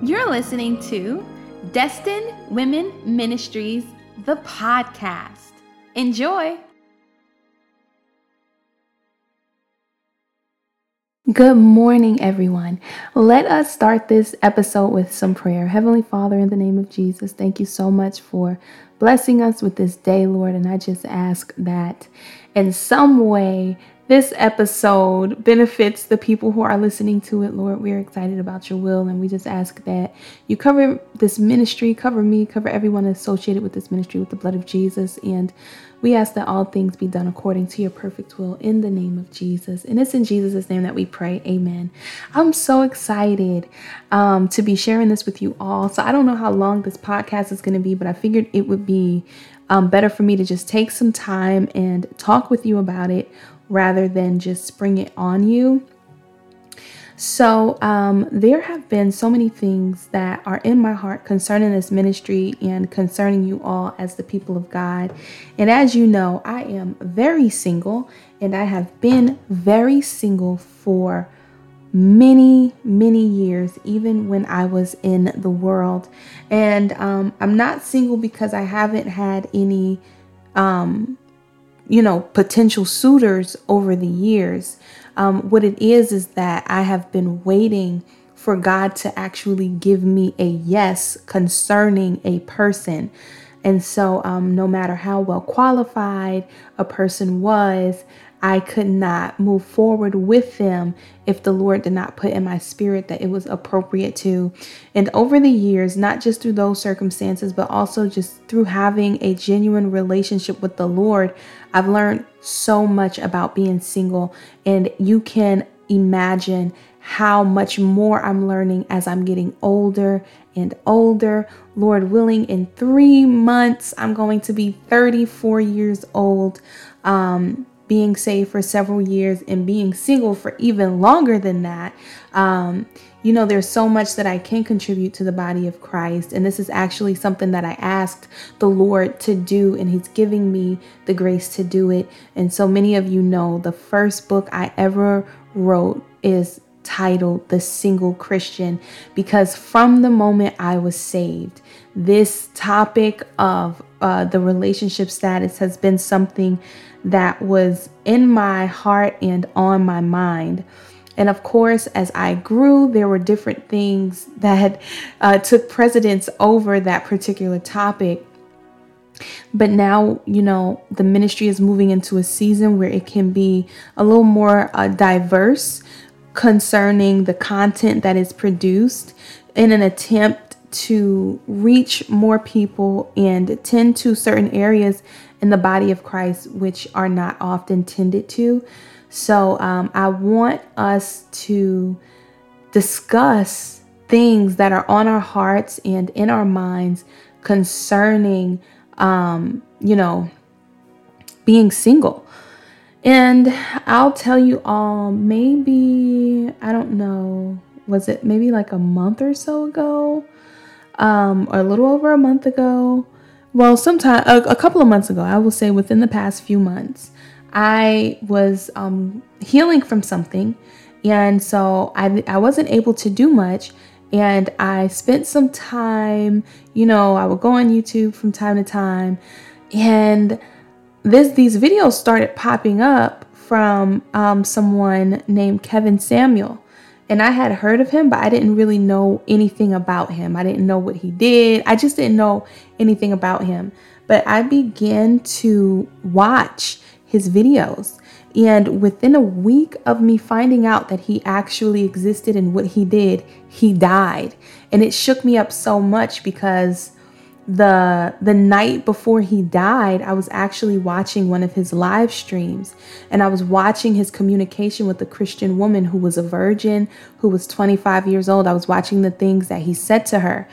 You're listening to Destined Women Ministries, the podcast. Enjoy. Good morning, everyone. Let us start this episode with some prayer. Heavenly Father, in the name of Jesus, thank you so much for blessing us with this day, Lord. And I just ask that in some way this episode benefits the people who are listening to it, Lord. We're excited about your will, and we just ask that you cover this ministry, cover me, cover everyone associated with this ministry with the blood of Jesus. And we ask that all things be done according to your perfect will in the name of Jesus. And it's in Jesus' name that we pray. Amen. I'm so excited um, to be sharing this with you all. So I don't know how long this podcast is going to be, but I figured it would be um, better for me to just take some time and talk with you about it rather than just spring it on you. So, um, there have been so many things that are in my heart concerning this ministry and concerning you all as the people of God. And as you know, I am very single and I have been very single for many, many years, even when I was in the world. And um, I'm not single because I haven't had any um, you know, potential suitors over the years. Um, what it is is that I have been waiting for God to actually give me a yes concerning a person. And so, um, no matter how well qualified a person was, I could not move forward with them if the Lord did not put in my spirit that it was appropriate to. And over the years, not just through those circumstances, but also just through having a genuine relationship with the Lord, I've learned so much about being single. And you can imagine how much more I'm learning as I'm getting older and older. Lord willing, in three months, I'm going to be 34 years old. Um, being saved for several years and being single for even longer than that, um, you know, there's so much that I can contribute to the body of Christ. And this is actually something that I asked the Lord to do, and He's giving me the grace to do it. And so many of you know the first book I ever wrote is titled The Single Christian because from the moment I was saved, this topic of uh, the relationship status has been something that was in my heart and on my mind. And of course, as I grew, there were different things that uh, took precedence over that particular topic. But now, you know, the ministry is moving into a season where it can be a little more uh, diverse concerning the content that is produced in an attempt to reach more people and tend to certain areas in the body of Christ, which are not often tended to. So um, I want us to discuss things that are on our hearts and in our minds concerning, um, you know, being single. And I'll tell you all, maybe, I don't know, was it maybe like a month or so ago, um, or a little over a month ago? Well, sometime a, a, couple of months ago, I will say within the past few months, I was um, healing from something, and so I I wasn't able to do much, and I spent some time. You know, I would go on YouTube from time to time, and this these videos started popping up from um, someone named Kevin Samuel. And I had heard of him, but I didn't really know anything about him. I didn't know what he did. I just didn't know anything about him. But I began to watch his videos. And within a week of me finding out that he actually existed and what he did, he died. And it shook me up so much because the the night before he died i was actually watching one of his live streams and i was watching his communication with a christian woman who was a virgin who was 25 years old. I was watching the things that he said to her.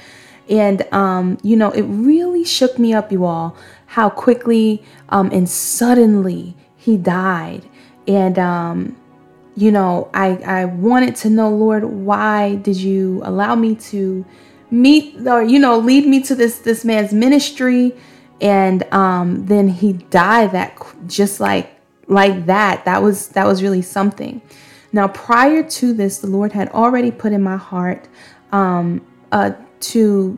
And um, you know it really shook me up you all how quickly um, and suddenly he died. And um, you know i i wanted to know lord why did you allow me to meet or you know lead me to this this man's ministry. And um then he died that just like like that. That was that was really something. Now prior to this the lord had already put in my heart um uh, to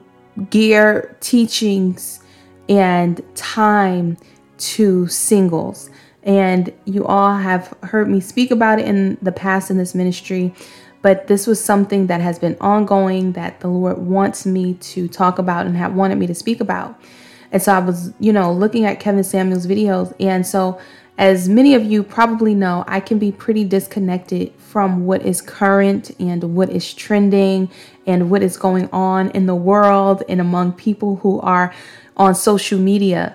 gear teachings and time to singles. And you all have heard me speak about it in the past in this ministry, but this was something that has been ongoing that the Lord wants me to talk about and have wanted me to speak about. And so I was, you know, looking at Kevin Samuel's videos. And so, as many of you probably know, I can be pretty disconnected from what is current and what is trending and what is going on in the world and among people who are on social media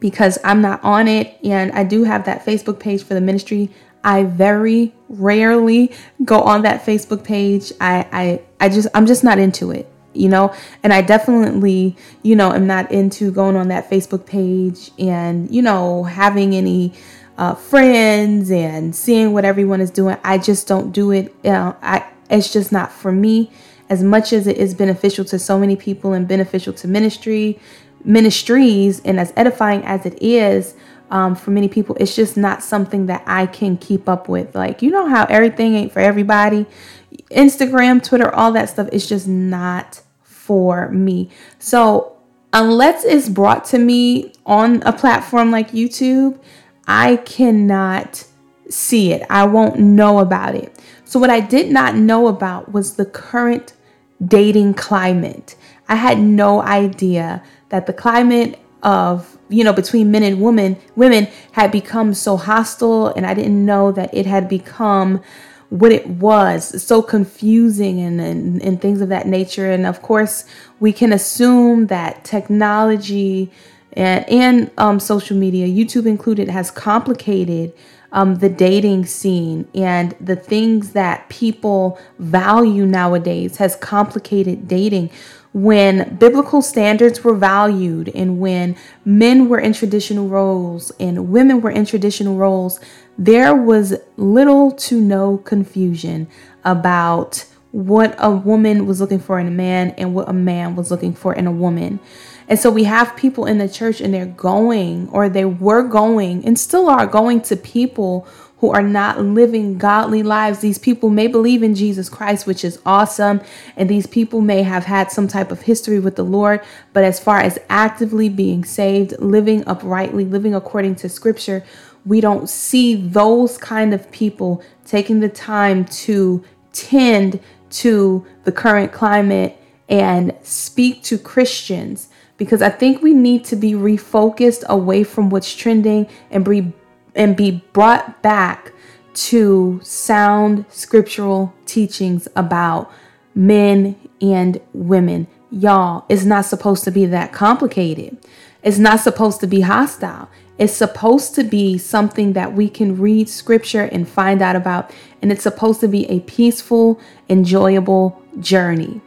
because I'm not on it and I do have that Facebook page for the ministry. I very rarely go on that Facebook page. I I I just I'm just not into it, you know? And I definitely, you know, am not into going on that Facebook page and, you know, having any uh, friends and seeing what everyone is doing. I just don't do it. You know, I it's just not for me. As much as it is beneficial to so many people and beneficial to ministry ministries and as edifying as it is um, for many people, it's just not something that I can keep up with. Like, you know how everything ain't for everybody. Instagram, Twitter, all that stuff is just not for me. So, unless it's brought to me on a platform like YouTube, I cannot see it. I won't know about it. So, what I did not know about was the current dating climate. I had no idea that the climate of you know between men and women women had become so hostile and i didn't know that it had become what it was. So confusing and, and, and things of that nature. And of course we can assume that technology and, and um, social media youtube included has complicated um, the dating scene. And the things that people value nowadays has complicated dating when biblical standards were valued and when men were in traditional roles and women were in traditional roles, there was little to no confusion about what a woman was looking for in a man and what a man was looking for in a woman. And so we have people in the church and they're going or they were going and still are going to people who are not living godly lives. These people may believe in Jesus Christ, which is awesome. And these people may have had some type of history with the Lord. But as far as actively being saved, living uprightly, living according to scripture, we don't see those kind of people taking the time to tend to the current climate and speak to Christians because I think we need to be refocused away from what's trending and be and be brought back to sound scriptural teachings about men and women. Y'all, it's not supposed to be that complicated. It's not supposed to be hostile. It's supposed to be something that we can read scripture and find out about. And it's supposed to be a peaceful, enjoyable journey.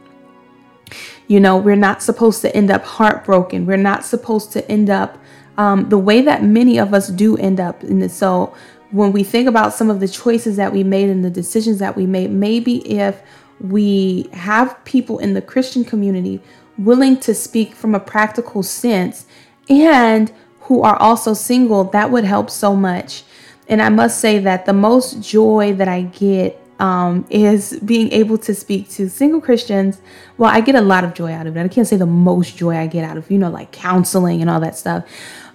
You know, we're not supposed to end up heartbroken. We're not supposed to end up um, the way that many of us do end up in this. So when we think about some of the choices that we made and the decisions that we made, maybe if we have people in the Christian community willing to speak from a practical sense and who are also single, that would help so much. And I must say that the most joy that I get um, is being able to speak to single Christians. Well, I get a lot of joy out of it. I can't say the most joy I get out of, you know, like counseling and all that stuff.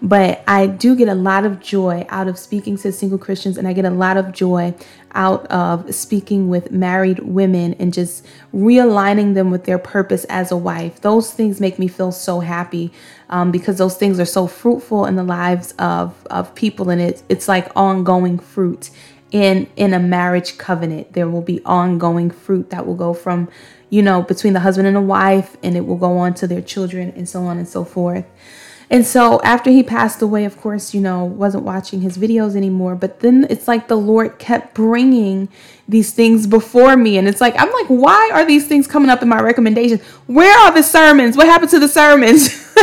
But I do get a lot of joy out of speaking to single Christians, and I get a lot of joy out of speaking with married women and just realigning them with their purpose as a wife. Those things make me feel so happy um, because those things are so fruitful in the lives of, of people, and it's, it's like ongoing fruit in in a marriage covenant there will be ongoing fruit that will go from you know between the husband and the wife and it will go on to their children and so on and so forth and so after he passed away of course you know wasn't watching his videos anymore but then it's like the lord kept bringing these things before me. And it's like i'm like why are these things coming up in my recommendations? Where are the sermons? What happened to the sermons?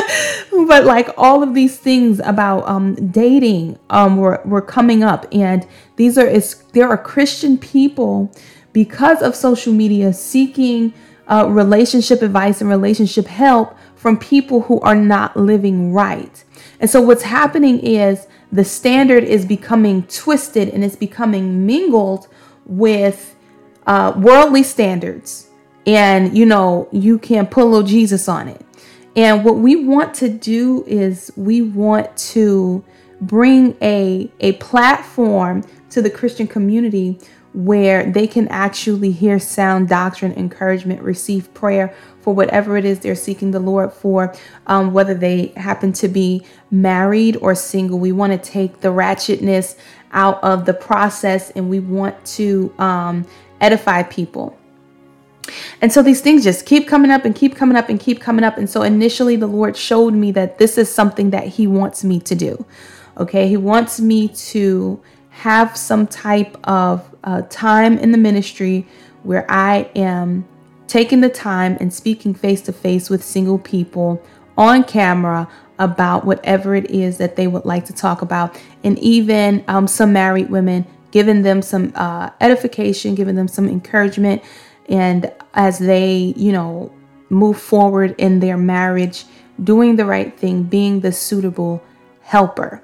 But like all of these things about um, dating um, were, were coming up. And these are is there are christian people because of social media seeking uh, relationship advice and relationship help from people who are not living right and so what's happening is the standard is becoming twisted and it's becoming mingled with uh, worldly standards and you know, you can put a little Jesus on it. And what we want to do is we want to bring a a platform to the Christian community where they can actually hear sound doctrine, encouragement, receive prayer for whatever it is they're seeking the Lord for, um, whether they happen to be married or single. We want to take the ratchetness out of the process and we want to um, edify people. And so these things just keep coming up and keep coming up and keep coming up. And so initially, the Lord showed me that this is something that He wants me to do. Okay, He wants me to have some type of uh, time in the ministry where I am taking the time and speaking face to face with single people on camera about whatever it is that they would like to talk about, and even um, some married women, giving them some uh, edification, giving them some encouragement, and as they, you know, move forward in their marriage, doing the right thing, being the suitable helper.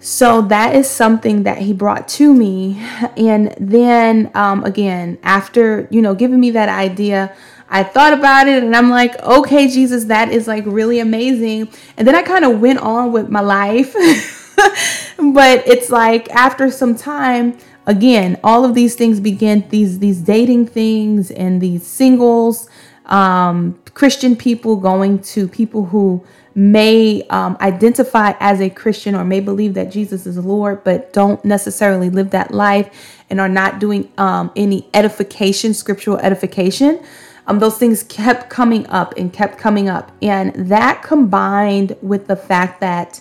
So that is something that he brought to me. And then um, again, after, you know, giving me that idea, I thought about it and I'm like, okay, Jesus, that is like really amazing. And then I kind of went on with my life. but it's like after some time, again, all of these things begin these these dating things and these singles, um, Christian people going to people who may um, identify as a Christian or may believe that Jesus is Lord, but don't necessarily live that life and are not doing um, any edification, scriptural edification. Um, those things kept coming up and kept coming up. And that combined with the fact that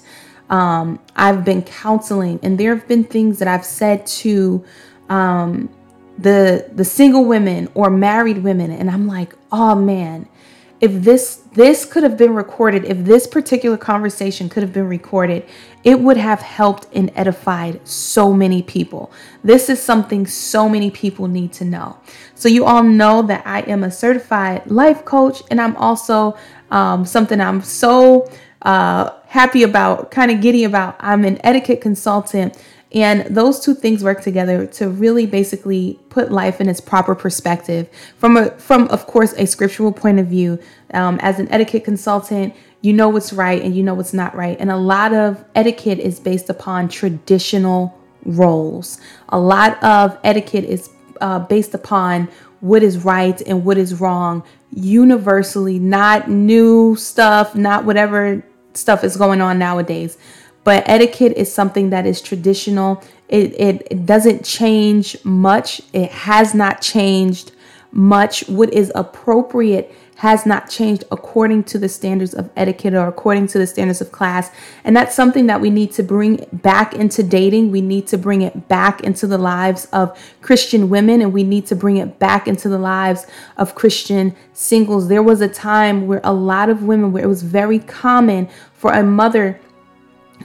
um, I've been counseling, and there have been things that I've said to um, the the single women or married women, and I'm like, oh man, if this this could have been recorded if this particular conversation could have been recorded it would have helped and edified so many people. This is something so many people need to know. So you all know that i am a certified life coach and i'm also um, something i'm so uh, happy about kind of giddy about. I'm an etiquette consultant and those two things work together to really basically put life in its proper perspective from a from of course a scriptural point of view. Um, as an etiquette consultant, you know what's right and you know what's not right. And a lot of etiquette is based upon traditional roles. A lot of etiquette is uh, based upon what is right and what is wrong universally, not new stuff, not whatever stuff is going on nowadays. But etiquette is something that is traditional. It, it, it doesn't change much. It has not changed much. What is appropriate has not changed according to the standards of etiquette or according to the standards of class. And that's something that we need to bring back into dating. We need to bring it back into the lives of Christian women and we need to bring it back into the lives of Christian singles. There was a time where a lot of women, where it was very common for a mother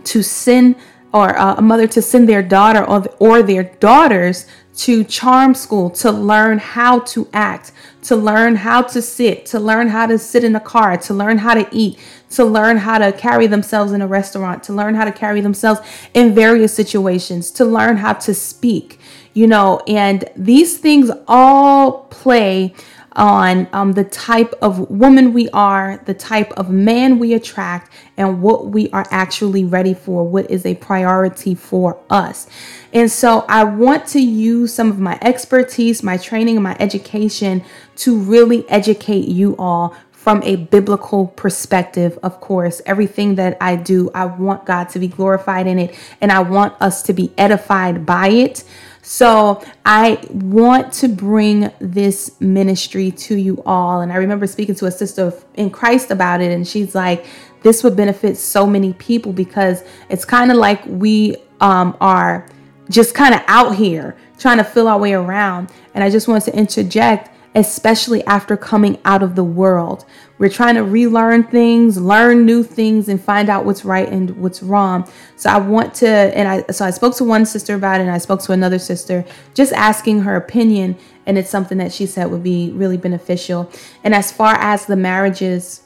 to send or uh, a mother to send their daughter or, or their daughters to charm school to learn how to act, to learn how to sit, to learn how to sit in a car, to learn how to eat, to learn how to carry themselves in a restaurant, to learn how to carry themselves in various situations, to learn how to speak, you know, and these things all play on um, the type of woman we are, the type of man we attract, and what we are actually ready for, what is a priority for us. And so I want to use some of my expertise, my training, and my education to really educate you all from a biblical perspective, of course. Everything that I do, I want God to be glorified in it, and I want us to be edified by it. So I want to bring this ministry to you all. And I remember speaking to a sister in Christ about it, and she's like, this would benefit so many people because it's kind of like we um, are just kind of out here trying to fill our way around. And I just want to interject especially after coming out of the world. We're trying to relearn things, learn new things, and find out what's right and what's wrong. So I want to, and I, so I spoke to one sister about it, and I spoke to another sister, just asking her opinion. And it's something that she said would be really beneficial. And as far as the marriages,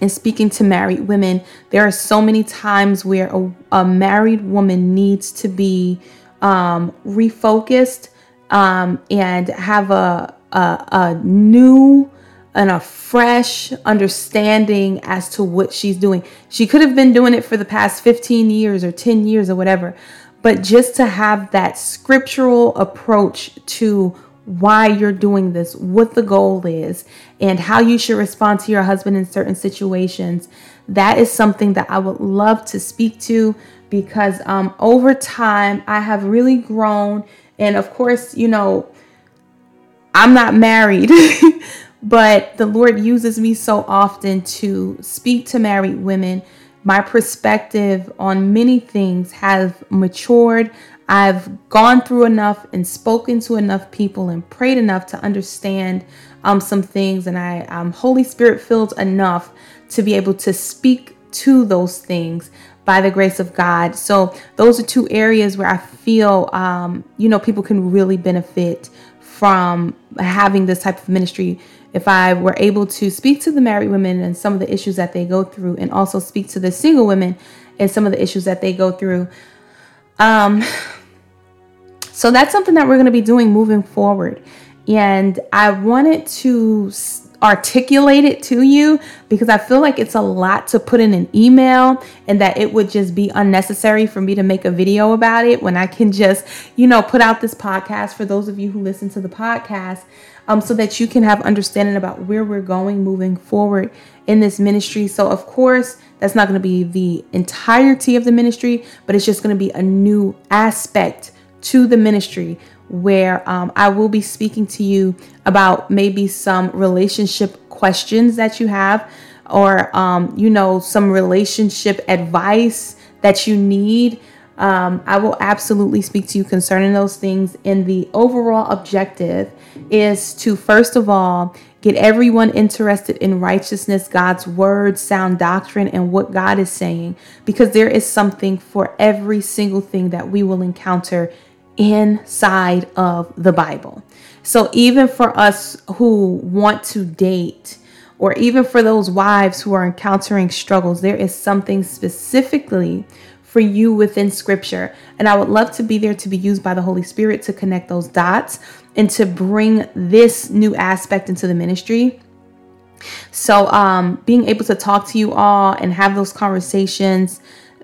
and speaking to married women, there are so many times where a, a married woman needs to be um, refocused um, and have a a, a new and a fresh understanding as to what she's doing. She could have been doing it for the past 15 years or 10 years or whatever, but just to have that scriptural approach to why you're doing this, what the goal is, and how you should respond to your husband in certain situations. That is something that I would love to speak to because um, over time I have really grown. And of course, you know, I'm not married, but the Lord uses me so often to speak to married women. My perspective on many things has matured. I've gone through enough and spoken to enough people and prayed enough to understand um, some things, and I, am Holy Spirit filled enough to be able to speak to those things by the grace of God. So, those are two areas where I feel, um, you know, people can really benefit from having this type of ministry. If I were able to speak to the married women and some of the issues that they go through, and also speak to the single women and some of the issues that they go through. Um, so that's something that we're going to be doing moving forward. And I wanted to articulate it to you because I feel like it's a lot to put in an email and that it would just be unnecessary for me to make a video about it when I can just, you know, put out this podcast for those of you who listen to the podcast um, so that you can have understanding about where we're going moving forward in this ministry. So, of course, that's not going to be the entirety of the ministry, but it's just going to be a new aspect to the ministry where um, I will be speaking to you about maybe some relationship questions that you have, or, um, you know, some relationship advice that you need. Um, I will absolutely speak to you concerning those things. And the overall objective is to, first of all, get everyone interested in righteousness, God's word, sound doctrine, and what God is saying, because there is something for every single thing that we will encounter inside of the Bible. So even for us who want to date, or even for those wives who are encountering struggles, there is something specifically for you within scripture. And I would love to be there to be used by the Holy Spirit to connect those dots and to bring this new aspect into the ministry. So, um, being able to talk to you all and have those conversations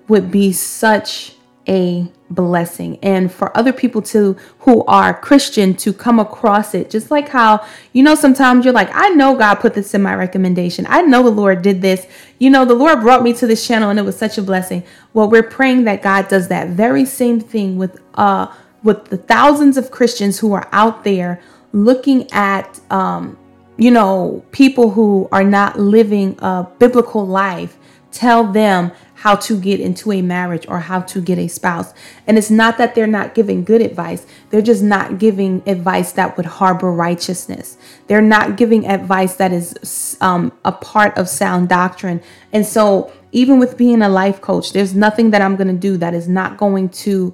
would be such a blessing. And for other people to who are christian to come across it just like how you know sometimes you're like i know god put this in my recommendation. I know the lord did this. You know the lord brought me to this channel and it was such a blessing. Well we're praying that god does that very same thing with uh with the thousands of christians who are out there looking at um you know people who are not living a biblical life. Tell them how to get into a marriage or how to get a spouse. And it's not that they're not giving good advice, they're just not giving advice that would harbor righteousness. They're not giving advice that is um, a part of sound doctrine. And so, even with being a life coach, there's nothing that I'm going to do that is not going to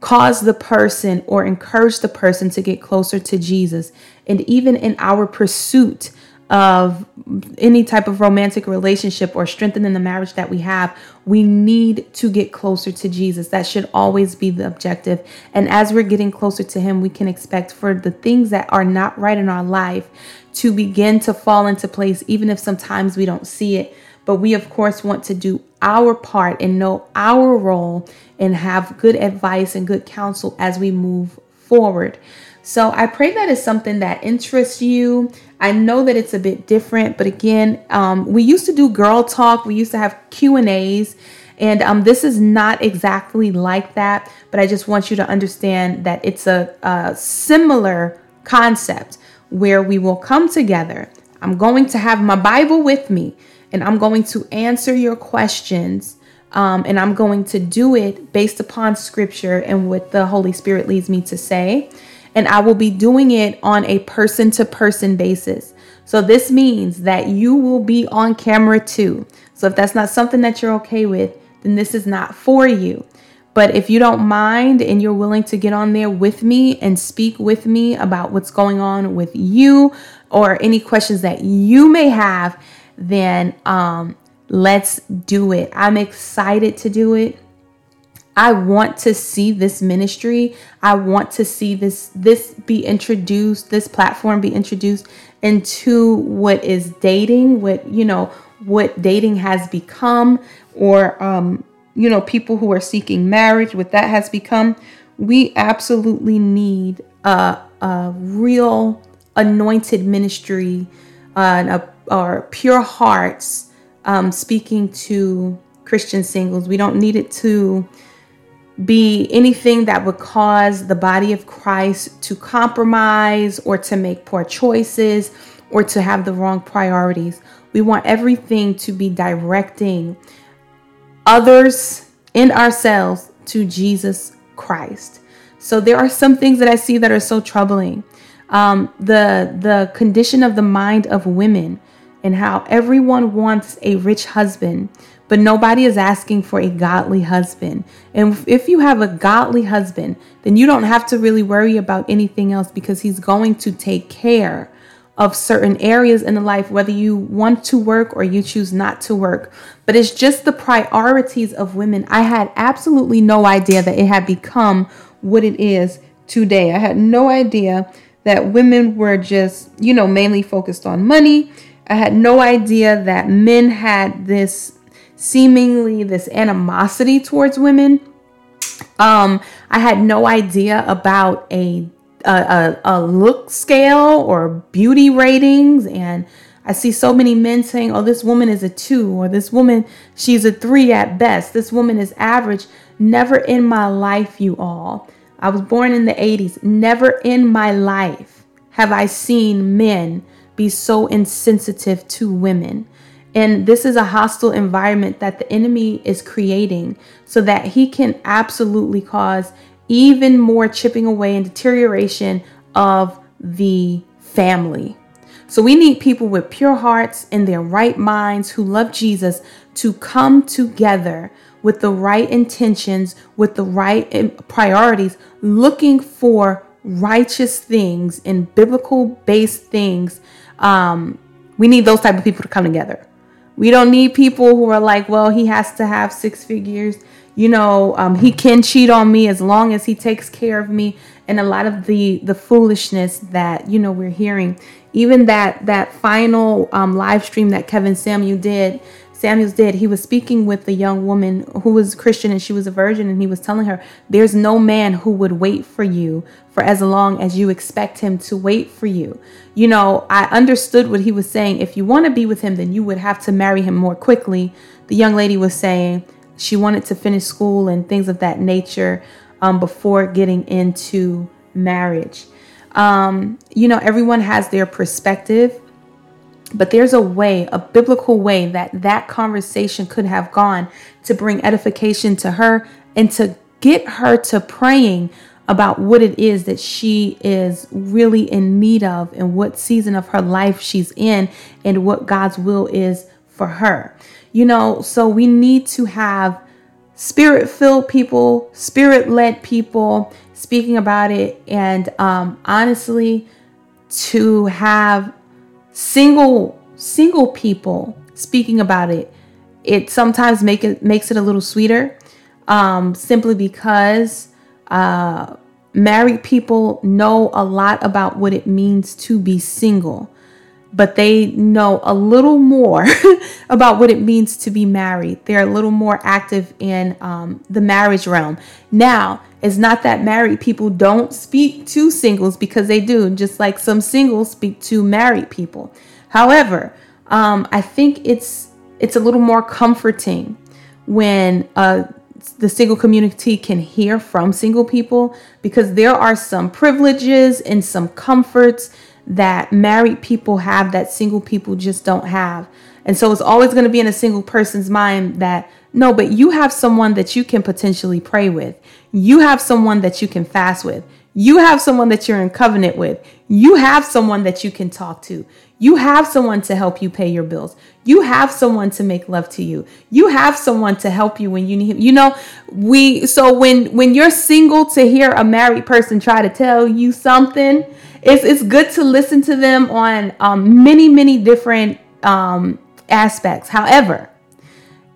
cause the person or encourage the person to get closer to Jesus. And even in our pursuit of any type of romantic relationship or strengthening the marriage that we have, we need to get closer to Jesus. That should always be the objective. And as we're getting closer to Him, we can expect for the things that are not right in our life to begin to fall into place, even if sometimes we don't see it. But we, of course, want to do our part and know our role and have good advice and good counsel as we move forward. So I pray that is something that interests you. I know that it's a bit different, but again, um, we used to do girl talk. We used to have Q and A's, and um, this is not exactly like that. But I just want you to understand that it's a, a similar concept where we will come together. I'm going to have my Bible with me, and I'm going to answer your questions. Um, and I'm going to do it based upon scripture and what the Holy Spirit leads me to say and I will be doing it on a person to person basis. So this means that you will be on camera too. So if that's not something that you're okay with, then this is not for you. But if you don't mind and you're willing to get on there with me and speak with me about what's going on with you or any questions that you may have, then um, let's do it. I'm excited to do it. I want to see this ministry. I want to see this this be introduced, this platform be introduced into what is dating, what you know, what dating has become, or um, you know, people who are seeking marriage, what that has become. We absolutely need a, a real anointed ministry uh, and a, or pure hearts um, speaking to Christian singles. We don't need it to be anything that would cause the body of Christ to compromise or to make poor choices or to have the wrong priorities. We want everything to be directing others and ourselves to Jesus Christ. So there are some things that I see that are so troubling. Um, the the condition of the mind of women and how everyone wants a rich husband but nobody is asking for a godly husband. And if you have a godly husband, then you don't have to really worry about anything else because he's going to take care of certain areas in the life, whether you want to work or you choose not to work. But it's just the priorities of women. I had absolutely no idea that it had become what it is today. I had no idea that women were just, you know, mainly focused on money. I had no idea that men had this seemingly this animosity towards women. Um, I had no idea about a, a, a look scale or beauty ratings, and I see so many men saying, "Oh, this woman is a two, or this woman she's a three at best. This woman is average." Never in my life, you all. I was born in the 80s. Never in my life have I seen men be so insensitive to women. And this is a hostile environment that the enemy is creating so that he can absolutely cause even more chipping away and deterioration of the family. So we need people with pure hearts and their right minds who love Jesus to come together with the right intentions, with the right priorities, looking for righteous things and biblical based things. Um, we need those type of people to come together. We don't need people who are like, well, he has to have six figures. You know, um, he can cheat on me as long as he takes care of me. And a lot of the the foolishness that you know we're hearing, even that that final um, live stream that Kevin Samuel did Samuel's did, he was speaking with a young woman who was Christian and she was a virgin, and he was telling her, There's no man who would wait for you for as long as you expect him to wait for you. You know, I understood what he was saying. If you want to be with him, then you would have to marry him more quickly. The young lady was saying she wanted to finish school and things of that nature um, before getting into marriage. Um, you know, everyone has their perspective but there's a way, a biblical way that that conversation could have gone to bring edification to her and to get her to praying about what it is that she is really in need of and what season of her life she's in and what God's will is for her. You know, so we need to have spirit filled people, spirit led people speaking about it, and um, honestly, to have single single people speaking about it it sometimes make it makes it a little sweeter um, simply because uh, married people know a lot about what it means to be single but they know a little more about what it means to be married. They're a little more active in um, the marriage realm. Now, it's not that married people don't speak to singles because they do, just like some singles speak to married people. However, um, I think it's it's a little more comforting when uh, the single community can hear from single people because there are some privileges and some comforts that married people have that single people just don't have. And so it's always going to be in a single person's mind that no, but you have someone that you can potentially pray with. You have someone that you can fast with. You have someone that you're in covenant with. You have someone that you can talk to. You have someone to help you pay your bills. You have someone to make love to you. You have someone to help you when you need you know we so when when you're single to hear a married person try to tell you something it's it's good to listen to them on um, many many different um, aspects however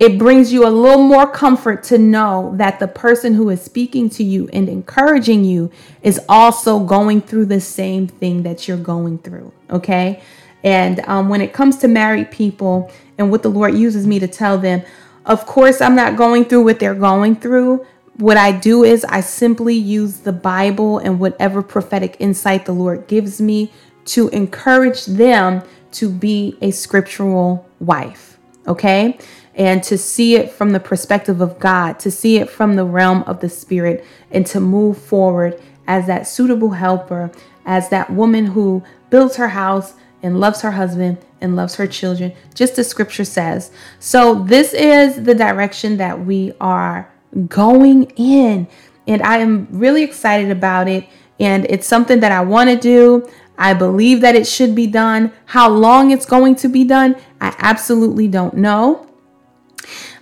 it brings you a little more comfort to know that the person who is speaking to you and encouraging you is also going through the same thing that you're going through. Okay. And um, when it comes to married people and what the Lord uses me to tell them, of course, I'm not going through what they're going through. What I do is I simply use the Bible and whatever prophetic insight the Lord gives me to encourage them to be a scriptural wife. Okay and to see it from the perspective of God, to see it from the realm of the Spirit, and to move forward as that suitable helper, as that woman who builds her house and loves her husband and loves her children, just as scripture says. So, this is the direction that we are going in, and I am really excited about it. And it's something that I want to do. I believe that it should be done. How long it's going to be done, I absolutely don't know.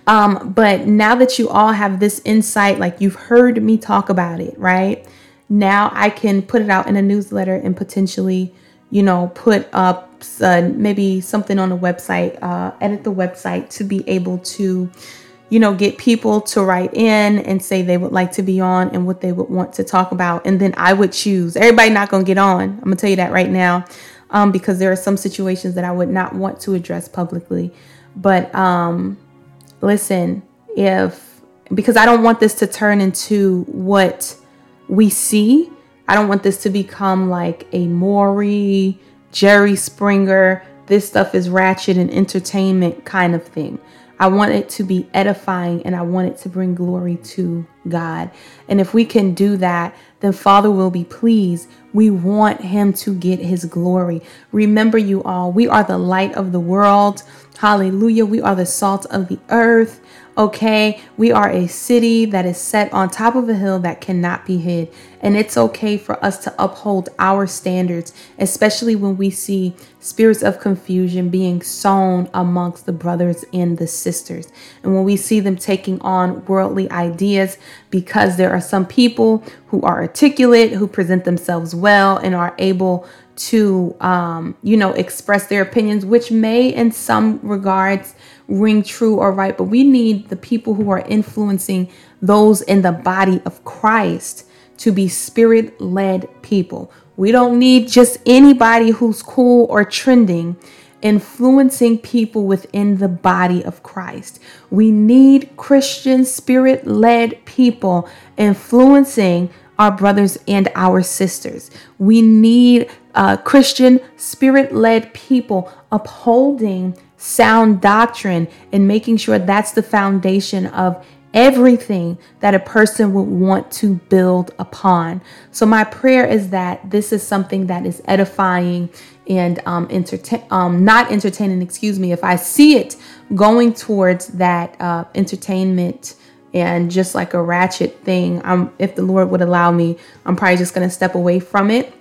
Um, but now that you all have this insight, like you've heard me talk about it, right? Now I can put it out in a newsletter and potentially, you know, put up uh, maybe something on the website, uh, edit the website to be able to, you know, get people to write in and say they would like to be on and what they would want to talk about. And then I would choose. Everybody not going to get on. I'm going to tell you that right now um, because there are some situations that I would not want to address publicly. But, um, listen, if because I don't want this to turn into what we see. I don't want this to become like a Maury, Jerry Springer, this stuff is ratchet and entertainment kind of thing. I want it to be edifying and I want it to bring glory to God. And if we can do that, then Father will be pleased. We want Him to get His glory. Remember, you all, we are the light of the world. Hallelujah. We are the salt of the earth. Okay, we are a city that is set on top of a hill that cannot be hid. And it's okay for us to uphold our standards, especially when we see spirits of confusion being sown amongst the brothers and the sisters. And when we see them taking on worldly ideas, because there are some people who are articulate, who present themselves well, and are able to, um, you know, express their opinions, which may, in some regards, ring true or right. But we need the people who are influencing those in the body of Christ to be spirit led people. We don't need just anybody who's cool or trending influencing people within the body of Christ. We need Christian spirit led people influencing our brothers and our sisters. We need uh, Christian spirit led people upholding sound doctrine and making sure that's the foundation of everything that a person would want to build upon. So, my prayer is that this is something that is edifying and um, entertain, um, not entertaining, excuse me, if I see it going towards that uh, entertainment and just like a ratchet thing, um, if the Lord would allow me, I'm probably just going to step away from it.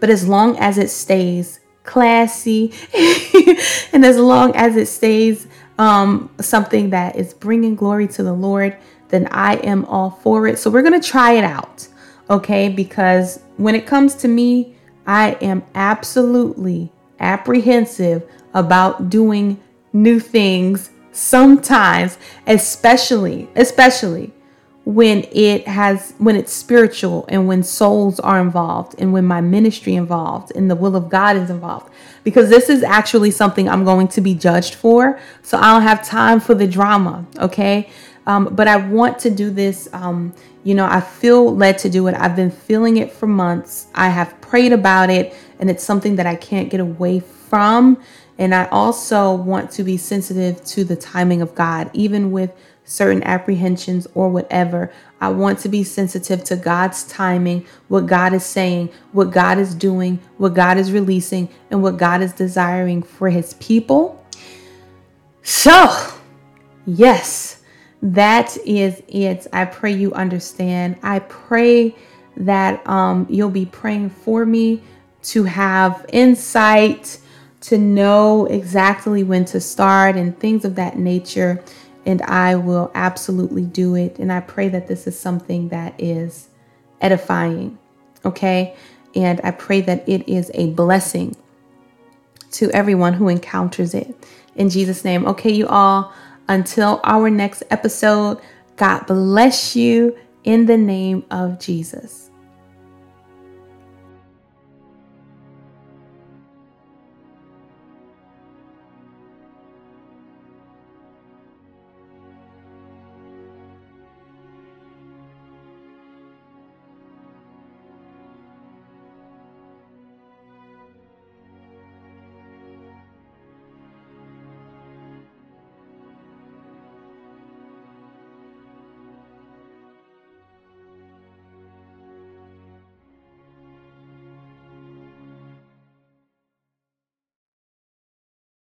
But as long as it stays classy and as long as it stays um, something that is bringing glory to the Lord, then I am all for it. So we're going to try it out, okay? Because when it comes to me, I am absolutely apprehensive about doing new things sometimes, especially, especially when it has when it's spiritual and when souls are involved and when my ministry involved and the will of God is involved. Because this is actually something I'm going to be judged for. So I don't have time for the drama okay? Um, but I want to do this um, you know I feel led to do it. I've been feeling it for months. I have prayed about it and it's something that I can't get away from and I also want to be sensitive to the timing of God even with certain apprehensions or whatever. I want to be sensitive to God's timing, what God is saying, what God is doing, what God is releasing, and what God is desiring for his people. So, yes, that is it. I pray you understand. I pray that um, you'll be praying for me to have insight, to know exactly when to start, and things of that nature and I will absolutely do it. And I pray that this is something that is edifying, okay? And I pray that it is a blessing to everyone who encounters it. In Jesus' name. Okay, you all, Until our next episode, God bless you in the name of Jesus.